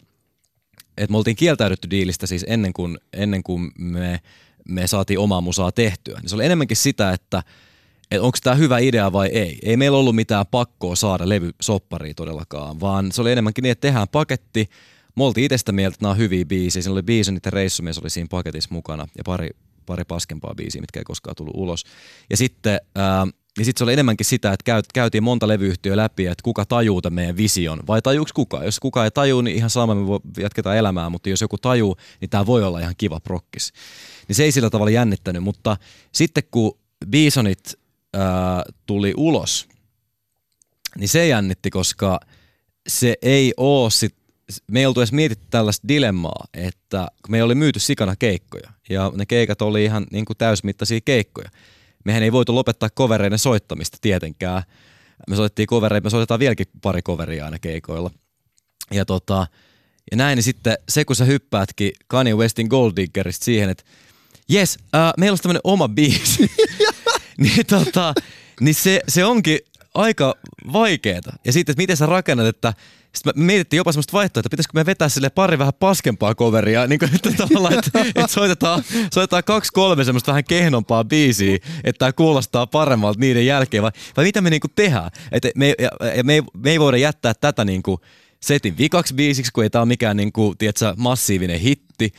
että me oltiin kieltäydytty diilistä siis ennen kuin, ennen kuin me, me saatiin omaa musaa tehtyä. Niin se oli enemmänkin sitä, että, että onko tämä hyvä idea vai ei. Ei meillä ollut mitään pakkoa saada levysopparia todellakaan, vaan se oli enemmänkin niin, että tehdään paketti. Me oltiin itsestä mieltä, että nämä on hyviä biisejä. Siinä oli Bisonit ja Reissumies oli siinä paketissa mukana ja pari, pari paskempaa biisiä, mitkä ei koskaan tullut ulos. Ja sitten ää, niin sitten se oli enemmänkin sitä, että käyt, käytiin monta levyyhtiöä läpi, että kuka tajuu tämän meidän vision, vai tajuuks kuka? Jos kuka ei tajuu, niin ihan sama, me jatketaan elämää, mutta jos joku tajuu, niin tämä voi olla ihan kiva prokkis. Niin se ei sillä tavalla jännittänyt, mutta sitten kun Bisonit ää, tuli ulos, niin se jännitti, koska se ei oo sit, me ei oltu edes mietitty tällaista dilemmaa, että kun me oli myyty sikana keikkoja, ja ne keikat oli ihan niin kuin täysmittaisia keikkoja, mehän ei voitu lopettaa kovereiden soittamista tietenkään. Me soitettiin kovereita, me soitetaan vieläkin pari koveria aina keikoilla. Ja, tota, ja näin, niin sitten se kun sä hyppäätkin Kanye Westin Gold Diggerista siihen, että jes, äh, meillä olisi tämmöinen oma biisi. niin, tota, niin se, se onkin aika vaikeeta. Ja sitten, että miten sä rakennat, että sitten me mietittiin jopa semmoista vaihtoehtoa, että pitäisikö me vetää sille pari vähän paskempaa coveria, niin kuin, että, tavallaan, että, että soitetaan, soitetaan kaksi kolme semmoista vähän kehnompaa biisiä, että tämä kuulostaa paremmalta niiden jälkeen, vai, vai mitä me niinku tehdään? Että me, ja, ja me, ei, me ei voida jättää tätä niinku setin vikaksi biisiksi, kun ei tämä ole mikään niinku, tiedätkö, massiivinen hitti.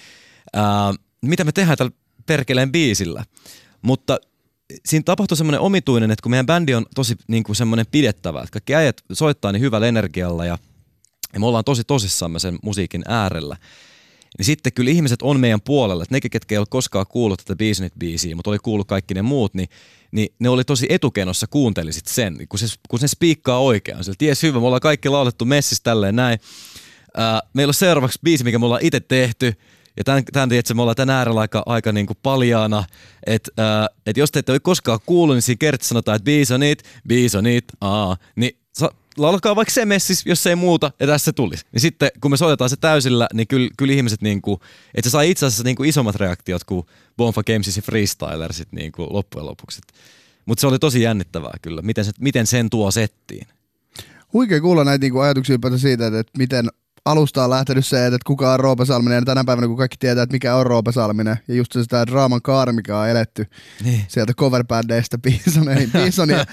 Ää, mitä me tehdään tällä perkeleen biisillä? Mutta siinä tapahtui semmoinen omituinen, että kun meidän bändi on tosi niin kuin semmoinen pidettävä, että kaikki äijät soittaa niin hyvällä energialla ja, ja me ollaan tosi tosissamme sen musiikin äärellä, niin sitten kyllä ihmiset on meidän puolella, että nekin, ketkä ei ole koskaan kuullut tätä Beasonit biisiä, mutta oli kuullut kaikki ne muut, niin, niin ne oli tosi etukenossa kuuntelisit sen, kun se, kun se spiikkaa oikein. Sillä ties hyvä, me ollaan kaikki laulettu messissä tälleen näin. Ää, meillä on seuraavaksi biisi, mikä me ollaan itse tehty, ja tämän, tämän tiedätkö, me ollaan tämän äärellä aika, aika niin kuin paljaana, että et jos te ette ole koskaan kuullut, niin siinä kertaa sanotaan, että bisonit, bisonit, aa, niin laulakaa vaikka se messis, jos ei muuta, ja tässä se tulisi. Niin sitten kun me soitetaan se täysillä, niin kyllä, kyllä ihmiset, niin kuin, että se saa itse asiassa niin kuin isommat reaktiot kuin Bonfa Gamesin freestylersit niin kuin loppujen lopuksi. Mutta se oli tosi jännittävää kyllä, miten, se, miten sen tuo settiin. Huikea kuulla näitä niinku ajatuksia siitä, että, että miten alusta on lähtenyt se, että kuka on Roope Salminen, ja tänä päivänä kun kaikki tietää, että mikä on Roope Salminen, ja just se sitä draaman kaari, mikä on eletty niin. sieltä coverbändeistä Bisoneihin, Bisonia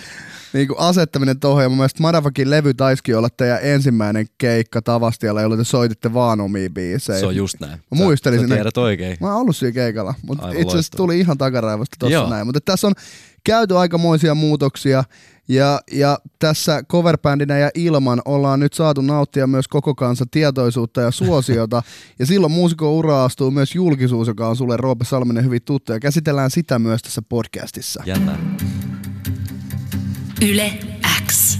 niin kuin asettaminen tuohon, ja mun mielestä Madafakin levy taisikin olla teidän ensimmäinen keikka Tavastialla, jolloin te soititte vaan omia biisejä. Se on just näin. Mä muistelin sä, sä tiedät oikein. Mä oon ollut siinä keikalla, mutta itse asiassa tuli ihan takaraivosta tossa näin. Mutta tässä on käyty aikamoisia muutoksia, ja, ja tässä coverbändinä ja ilman ollaan nyt saatu nauttia myös koko kansan tietoisuutta ja suosiota. ja silloin muusikon ura astuu myös julkisuus, joka on sulle Roope Salminen hyvin tuttu. Ja käsitellään sitä myös tässä podcastissa. Jännä. Yle X.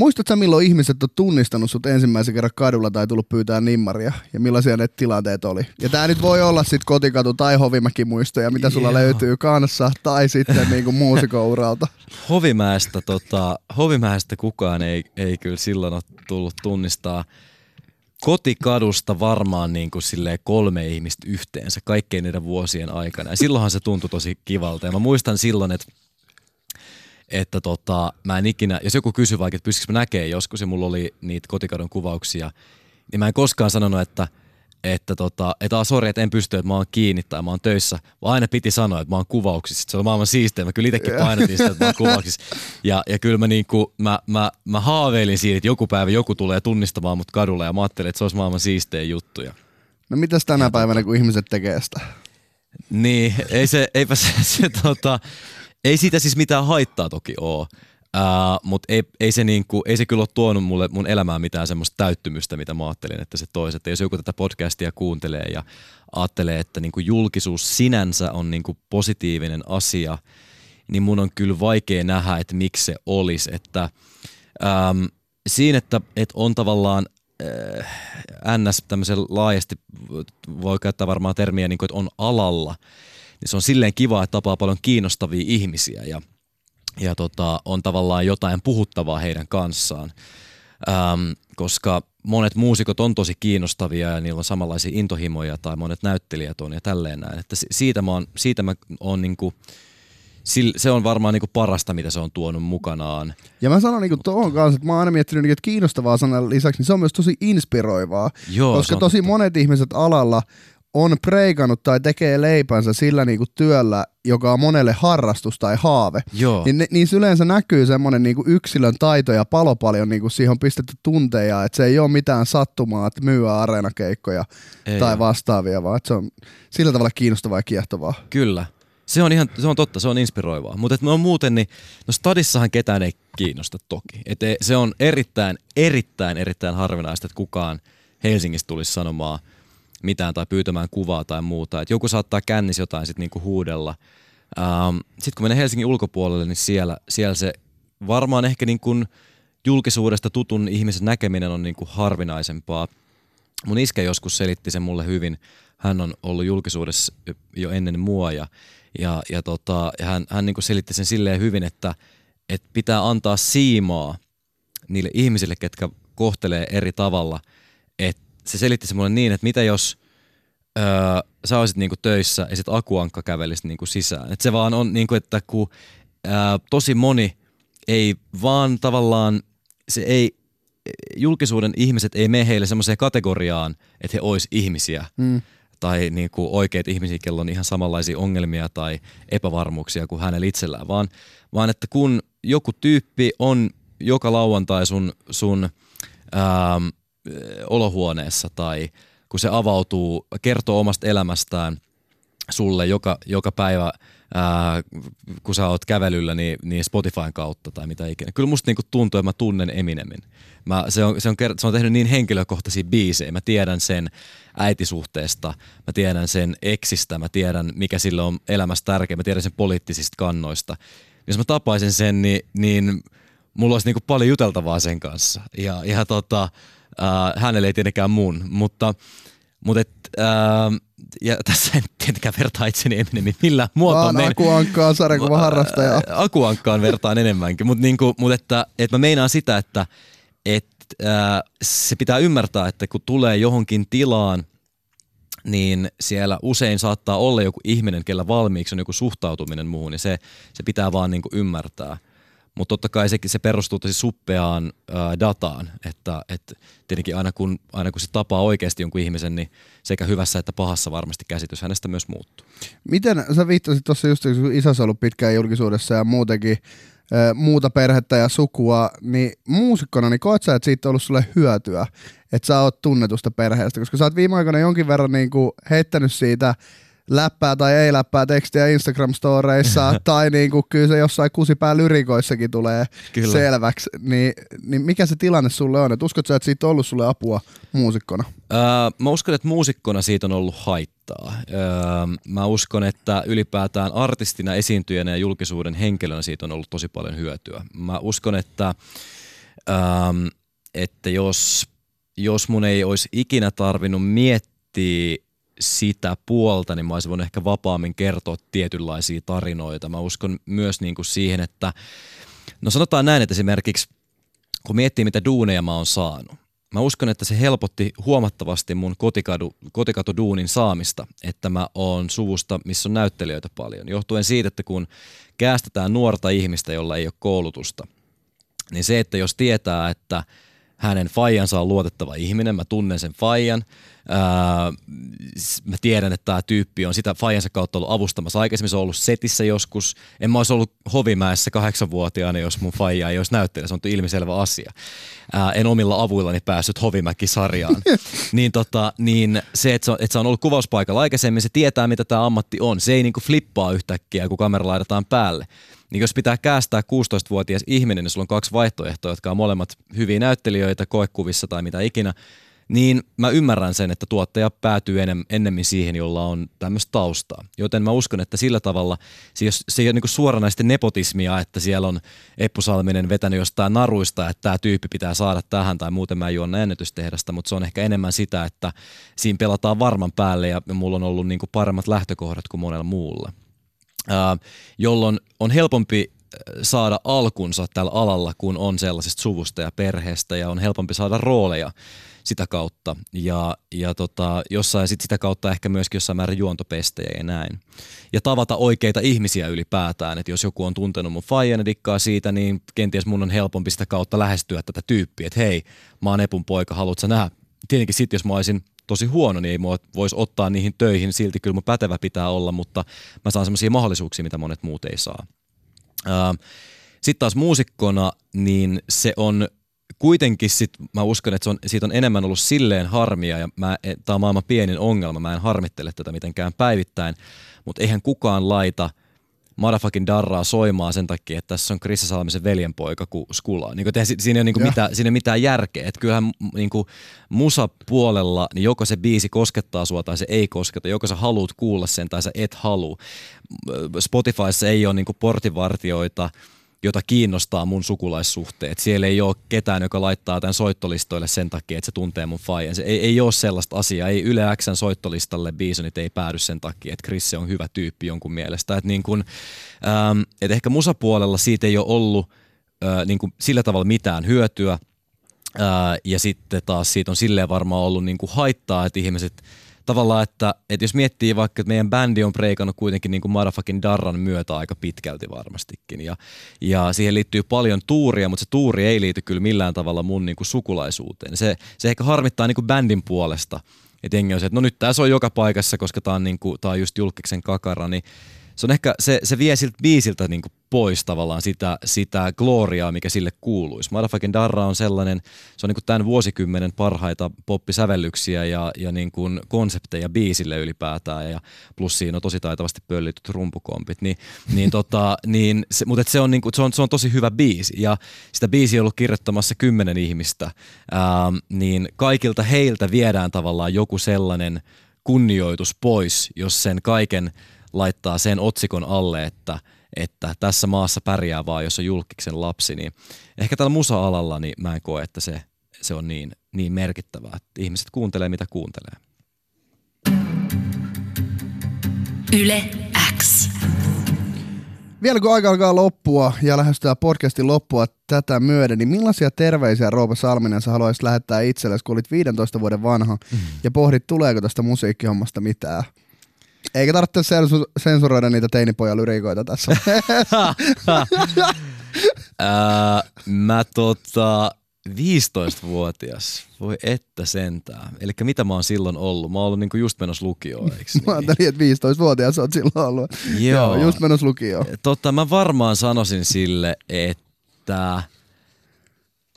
Muistatko milloin ihmiset on tunnistanut sut ensimmäisen kerran kadulla tai tullut pyytää nimmaria? Ja millaisia ne tilanteet oli? Ja tää nyt voi olla sit kotikatu tai Hovimäki muistoja, mitä sulla Joo. löytyy kanssa, tai sitten niinku muusikouralta. Hovimäestä, tota, Hovimäestä kukaan ei, ei kyllä silloin ole tullut tunnistaa kotikadusta varmaan niin kuin kolme ihmistä yhteensä kaikkein niiden vuosien aikana. Ja silloinhan se tuntui tosi kivalta. Ja mä muistan silloin, että että tota, mä en ikinä, jos joku kysyy vaikka, että pystyisikö mä näkee joskus, ja mulla oli niitä kotikadon kuvauksia, niin mä en koskaan sanonut, että että tota, että sori, että en pysty, että mä oon kiinni tai mä oon töissä, vaan aina piti sanoa, että mä oon kuvauksissa. Se on maailman siistiä. Mä kyllä itsekin painotin sitä, että mä oon kuvauksissa. Ja, ja kyllä mä, niinku, mä, mä, mä haaveilin siitä, että joku päivä joku tulee tunnistamaan mut kadulla ja mä ajattelin, että se olisi maailman siisteä juttuja. No mitäs tänä ja päivänä, kun ihmiset tekee sitä? Niin, ei se, eipä se, se tota, ei siitä siis mitään haittaa toki ole. Uh, mutta ei, ei, se niinku, ei se kyllä ole tuonut mulle mun elämään mitään semmoista täyttymystä, mitä mä ajattelin, että se toisi. Että jos joku tätä podcastia kuuntelee ja ajattelee, että niinku julkisuus sinänsä on niinku positiivinen asia, niin mun on kyllä vaikea nähdä, että miksi se olisi. Että, um, siinä, että, että on tavallaan äh, NS tämmöisen laajasti, voi käyttää varmaan termiä, niin kuin, että on alalla – niin se on silleen kiva, että tapaa paljon kiinnostavia ihmisiä ja, ja tota, on tavallaan jotain puhuttavaa heidän kanssaan. Ähm, koska monet muusikot on tosi kiinnostavia ja niillä on samanlaisia intohimoja tai monet näyttelijät on ja tälleen näin. Että siitä mä oon, siitä mä oon niinku, se on varmaan niinku parasta, mitä se on tuonut mukanaan. Ja mä sanon niinku tuohon kanssa, että mä oon aina miettinyt, että kiinnostavaa sanan lisäksi, niin se on myös tosi inspiroivaa. Joo, koska tosi totta. monet ihmiset alalla on preikannut tai tekee leipänsä sillä niinku työllä, joka on monelle harrastus tai haave, Joo. niin niissä yleensä näkyy semmoinen niinku yksilön taito ja palo paljon, niinku siihen on pistetty tunteja, että se ei ole mitään sattumaa, että myyä areenakeikkoja ei tai ole. vastaavia, vaan että se on sillä tavalla kiinnostavaa ja kiehtovaa. Kyllä. Se on ihan, se on totta, se on inspiroivaa. Mutta on muuten, niin, no stadissahan ketään ei kiinnosta toki. Et e, se on erittäin, erittäin, erittäin harvinaista, että kukaan Helsingistä tulisi sanomaan mitään tai pyytämään kuvaa tai muuta. Et joku saattaa kännis jotain sitten niinku huudella. Ähm, sitten kun menee Helsingin ulkopuolelle, niin siellä, siellä se varmaan ehkä niin kuin julkisuudesta tutun ihmisen näkeminen on niin kuin harvinaisempaa. Mun iskä joskus selitti sen mulle hyvin. Hän on ollut julkisuudessa jo ennen mua ja, ja, ja, tota, ja hän, hän niin kuin selitti sen silleen hyvin, että, että pitää antaa siimaa niille ihmisille, ketkä kohtelee eri tavalla. Et se selitti se mulle niin, että mitä jos öö, sä olisit niinku töissä ja sitten akuankka kävelisi niinku sisään. Et se vaan on niinku, että kun öö, tosi moni ei vaan tavallaan, se ei, julkisuuden ihmiset ei mene heille semmoiseen kategoriaan, että he ois ihmisiä. Mm. Tai niinku oikeat ihmisiä, kello on ihan samanlaisia ongelmia tai epävarmuuksia kuin hänellä itsellään, vaan, vaan että kun joku tyyppi on joka lauantai sun, sun ähm, olohuoneessa tai kun se avautuu, kertoo omasta elämästään sulle joka, joka päivä, ää, kun sä oot kävelyllä, niin, niin Spotifyn kautta tai mitä ikinä. Kyllä musta niinku tuntuu, että mä tunnen Eminemin. Mä, se, on, se, on, se on tehnyt niin henkilökohtaisia biisejä. Mä tiedän sen äitisuhteesta, mä tiedän sen eksistä, mä tiedän mikä sille on elämässä tärkeä, mä tiedän sen poliittisista kannoista. Jos mä tapaisin sen, niin, niin mulla olisi niinku paljon juteltavaa sen kanssa. Ja, ja tota, äh, hänelle ei tietenkään mun, mutta, mutta et, äh, ja tässä en tietenkään vertaa itseni Eminemin millään muotoa. Vaan Akuankkaan sarjakuva harrastaja. Äh, Akuankkaan vertaan enemmänkin, mutta niinku, mut että, että mä meinaan sitä, että et, äh, se pitää ymmärtää, että kun tulee johonkin tilaan, niin siellä usein saattaa olla joku ihminen, kellä valmiiksi on joku suhtautuminen muuhun, ja se, se pitää vaan niinku ymmärtää – mutta totta kai se, se perustuu tosi suppeaan ää, dataan, että et tietenkin aina kun, aina kun se tapaa oikeasti jonkun ihmisen, niin sekä hyvässä että pahassa varmasti käsitys hänestä myös muuttuu. Miten, sä viittasit tuossa just, kun isässä ollut pitkään julkisuudessa ja muutenkin, ää, muuta perhettä ja sukua, niin muusikkona, niin koet sä, että siitä on ollut sulle hyötyä, että sä oot tunnetusta perheestä, koska sä oot viime aikoina jonkin verran niin kuin heittänyt siitä, läppää tai ei läppää tekstiä Instagram-storeissa, tai niin kuin kyllä se jossain kusipää lyrikoissakin tulee kyllä. selväksi, niin, niin mikä se tilanne sulle on? Et uskot sä, että siitä on ollut sulle apua muusikkona? Öö, mä uskon, että muusikkona siitä on ollut haittaa. Öö, mä uskon, että ylipäätään artistina, esiintyjänä ja julkisuuden henkilönä siitä on ollut tosi paljon hyötyä. Mä uskon, että, öö, että jos, jos mun ei olisi ikinä tarvinnut miettiä sitä puolta, niin mä olisin voinut ehkä vapaammin kertoa tietynlaisia tarinoita. Mä uskon myös niin kuin siihen, että no sanotaan näin, että esimerkiksi kun miettii mitä duuneja mä oon saanut, mä uskon, että se helpotti huomattavasti mun kotikadu, kotikatuduunin saamista, että mä oon suvusta, missä on näyttelijöitä paljon. Johtuen siitä, että kun käästetään nuorta ihmistä, jolla ei ole koulutusta, niin se, että jos tietää, että hänen faijansa on luotettava ihminen, mä tunnen sen faijan, Öö, mä tiedän, että tämä tyyppi on sitä Fajansa kautta ollut avustamassa. Aikaisemmin se on ollut setissä joskus. En mä olisi ollut Hovimäessä kahdeksanvuotiaana, jos mun faija ei olisi näyttelijä. Se on ilmiselvä asia. Öö, en omilla avuillani päässyt Hovimäki-sarjaan. niin, tota, niin se, että se, on, että se on ollut kuvauspaikalla aikaisemmin, se tietää, mitä tämä ammatti on. Se ei niinku flippaa yhtäkkiä, kun kamera laitetaan päälle. Niin jos pitää käästää 16-vuotias ihminen, niin sulla on kaksi vaihtoehtoa, jotka on molemmat hyviä näyttelijöitä koekuvissa tai mitä ikinä, niin mä ymmärrän sen, että tuottaja päätyy ennemmin siihen, jolla on tämmöistä taustaa. Joten mä uskon, että sillä tavalla se, se ei ole niin suoranaisesti nepotismia, että siellä on Eppu Salminen vetänyt jostain naruista, että tämä tyyppi pitää saada tähän tai muuten mä juon ennätystehdasta, mutta se on ehkä enemmän sitä, että siinä pelataan varman päälle ja mulla on ollut niin paremmat lähtökohdat kuin monella muulla. Jolloin on helpompi saada alkunsa tällä alalla, kun on sellaisesta suvusta ja perheestä ja on helpompi saada rooleja sitä kautta. Ja, ja tota, jossain sit sitä kautta ehkä myöskin jossain määrin juontopestejä ja näin. Ja tavata oikeita ihmisiä ylipäätään. Että jos joku on tuntenut mun faijan ja dikkaa siitä, niin kenties mun on helpompi sitä kautta lähestyä tätä tyyppiä. Että hei, mä oon Epun poika, haluatko nähdä? Tietenkin sitten, jos mä olisin tosi huono, niin ei mua voisi ottaa niihin töihin. Silti kyllä mun pätevä pitää olla, mutta mä saan semmoisia mahdollisuuksia, mitä monet muut ei saa. Sitten taas muusikkona, niin se on kuitenkin sit mä uskon, että se on, siitä on enemmän ollut silleen harmia ja mä, tämä on maailman pienin ongelma, mä en harmittele tätä mitenkään päivittäin, mutta eihän kukaan laita motherfucking darraa soimaan sen takia, että tässä on Krissa Salmisen veljenpoika kuin Skula. Niin kuin, siinä ei ole niin mitään, siinä ei mitään järkeä. Että kyllähän niin kuin, musapuolella, niin joko se biisi koskettaa sua tai se ei kosketa. Joko sä haluat kuulla sen tai sä et halua. Spotifyssa ei ole niin kuin portivartioita, jota kiinnostaa mun sukulaissuhteet. Siellä ei ole ketään, joka laittaa tämän soittolistoille sen takia, että se tuntee mun faijan. Se ei, ei ole sellaista asiaa. Ei Yle Xn soittolistalle Bisonit ei päädy sen takia, että Chris on hyvä tyyppi jonkun mielestä. Et niin kun, ähm, et ehkä musapuolella siitä ei ole ollut äh, niin kun sillä tavalla mitään hyötyä. Äh, ja sitten taas siitä on silleen varmaan ollut niin haittaa, että ihmiset – tavallaan, että, että jos miettii vaikka, että meidän bändi on preikannut kuitenkin niin kuin motherfucking Darran myötä aika pitkälti varmastikin. Ja, ja siihen liittyy paljon tuuria, mutta se tuuri ei liity kyllä millään tavalla mun niin kuin sukulaisuuteen. Se, se ehkä harmittaa niin kuin bändin puolesta. Että jengi on se, että no nyt tässä on joka paikassa, koska tämä on, niin kuin, tää on just julkiksen kakara, niin se on ehkä, se, se vie siltä biisiltä niin kuin pois tavallaan sitä, sitä gloriaa, mikä sille kuuluisi. Motherfucking Darra on sellainen, se on niin kuin tämän vuosikymmenen parhaita poppisävellyksiä ja, ja niin kuin konsepteja biisille ylipäätään ja plus siinä on tosi taitavasti pöllityt rumpukompit, niin, niin, tota, niin se, mutta se on, niin kuin, se, on, se on tosi hyvä biisi. Ja sitä biisiä on ollut kirjoittamassa kymmenen ihmistä, ää, niin kaikilta heiltä viedään tavallaan joku sellainen kunnioitus pois, jos sen kaiken laittaa sen otsikon alle, että, että tässä maassa pärjää vaan, jos on julkiksen lapsi, niin ehkä tällä musa-alalla niin mä en koe, että se, se on niin, niin merkittävää, että ihmiset kuuntelee mitä kuuntelee. Yle X. Vielä kun aika alkaa loppua ja lähestytään podcastin loppua tätä myöden, niin millaisia terveisiä Roope Salminen sä haluaisit lähettää itsellesi, kun olit 15 vuoden vanha mm. ja pohdit, tuleeko tästä musiikkihommasta mitään? Eikä tarvitse sensu- sensuroida niitä teinipojalyrikoita tässä. Ää, mä tota, 15-vuotias, voi että sentään. Eli mitä mä oon silloin ollut? Mä oon ollut niinku just menossa lukioon, eikö niin? Mä ajattelin, että 15-vuotias oot silloin ollut. Joo. Joo just menossa lukioon. Tota, mä varmaan sanoisin sille, että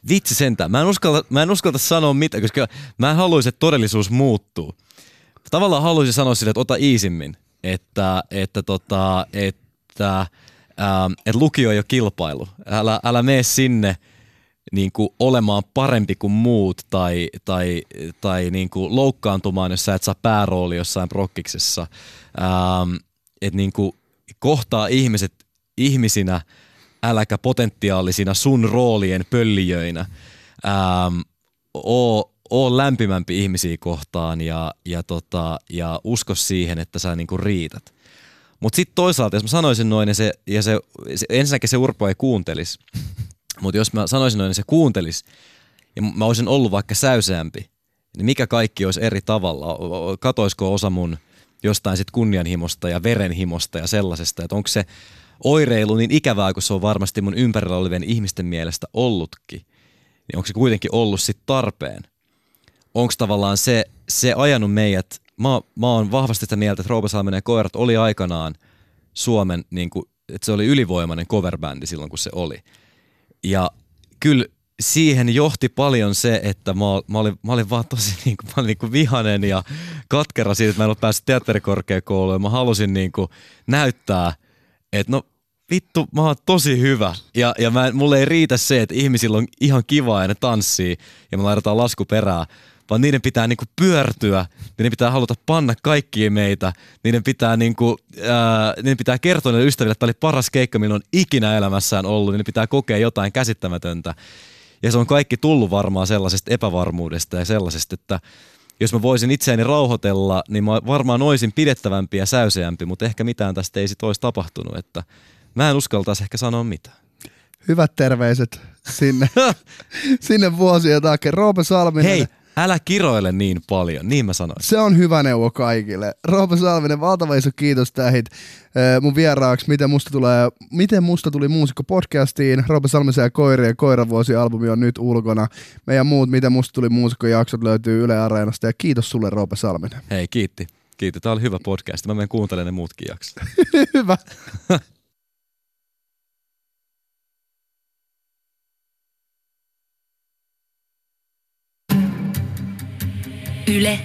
vitsi sentään. Mä en, uskalta, mä en uskalta sanoa mitään, koska mä en haluaisi, että todellisuus muuttuu tavallaan haluaisin sanoa sille, että ota iisimmin, että, että, tota, että, ähm, että lukio ei ole kilpailu. Älä, älä mene sinne niin kuin olemaan parempi kuin muut tai, tai, tai niin kuin loukkaantumaan, jos sä et saa päärooli jossain prokkiksessa. Ähm, että niin kuin kohtaa ihmiset ihmisinä, äläkä potentiaalisina sun roolien pöllijöinä. Ähm, oo lämpimämpi ihmisiä kohtaan ja, ja, tota, ja usko siihen, että sä niinku riität. Mutta sitten toisaalta, jos mä sanoisin noin, ja, se, ja se, se, ensinnäkin se Urpo ei kuuntelis, mutta jos mä sanoisin noin, niin se kuuntelis, ja mä olisin ollut vaikka säyseämpi, niin mikä kaikki olisi eri tavalla? Katoisiko osa mun jostain sit kunnianhimosta ja verenhimosta ja sellaisesta, että onko se oireilu niin ikävää, kun se on varmasti mun ympärillä olevien ihmisten mielestä ollutkin, niin onko se kuitenkin ollut sitten tarpeen? Onko tavallaan se, se ajanut meidät, mä, mä oon vahvasti sitä mieltä, että Roope Salminen ja Koirat oli aikanaan Suomen, niin kuin, että se oli ylivoimainen coverbändi silloin, kun se oli. Ja kyllä siihen johti paljon se, että mä, mä, olin, mä olin vaan tosi niin kuin, mä olin niin kuin vihanen ja katkera siitä, että mä en ollut päässyt teatterikorkeakouluun. Mä halusin niin kuin näyttää, että no vittu, mä oon tosi hyvä. Ja, ja mä, mulle ei riitä se, että ihmisillä on ihan kiva ja ne tanssii ja me laitetaan lasku perään vaan niiden pitää niinku pyörtyä, niiden pitää haluta panna kaikkia meitä, niiden pitää, niinku, ää, niiden pitää kertoa niille ystäville, että tämä oli paras keikka, millä on ikinä elämässään ollut, niiden pitää kokea jotain käsittämätöntä. Ja se on kaikki tullut varmaan sellaisesta epävarmuudesta ja sellaisesta, että jos mä voisin itseäni rauhoitella, niin mä varmaan oisin pidettävämpi ja säyseämpi, mutta ehkä mitään tästä ei sit olisi tapahtunut, että mä en uskaltaisi ehkä sanoa mitään. Hyvät terveiset sinne, sinne vuosien takia. Roope Salminen. Hei, Älä kiroile niin paljon, niin mä sanoin. Se on hyvä neuvo kaikille. Roope Salminen, valtava iso kiitos tähit mun vieraaksi. Miten musta, tulee, miten musta tuli muusikko podcastiin. Roope Salmisen ja Koirien Koiravuosi-albumi on nyt ulkona. Meidän muut Miten musta tuli muusikko jaksot löytyy Yle Areenasta. Ja kiitos sulle Roope Salminen. Hei, kiitti. Kiitti. Tämä oli hyvä podcast. Mä menen kuuntelemaan ne muutkin jaksot. hyvä. Yle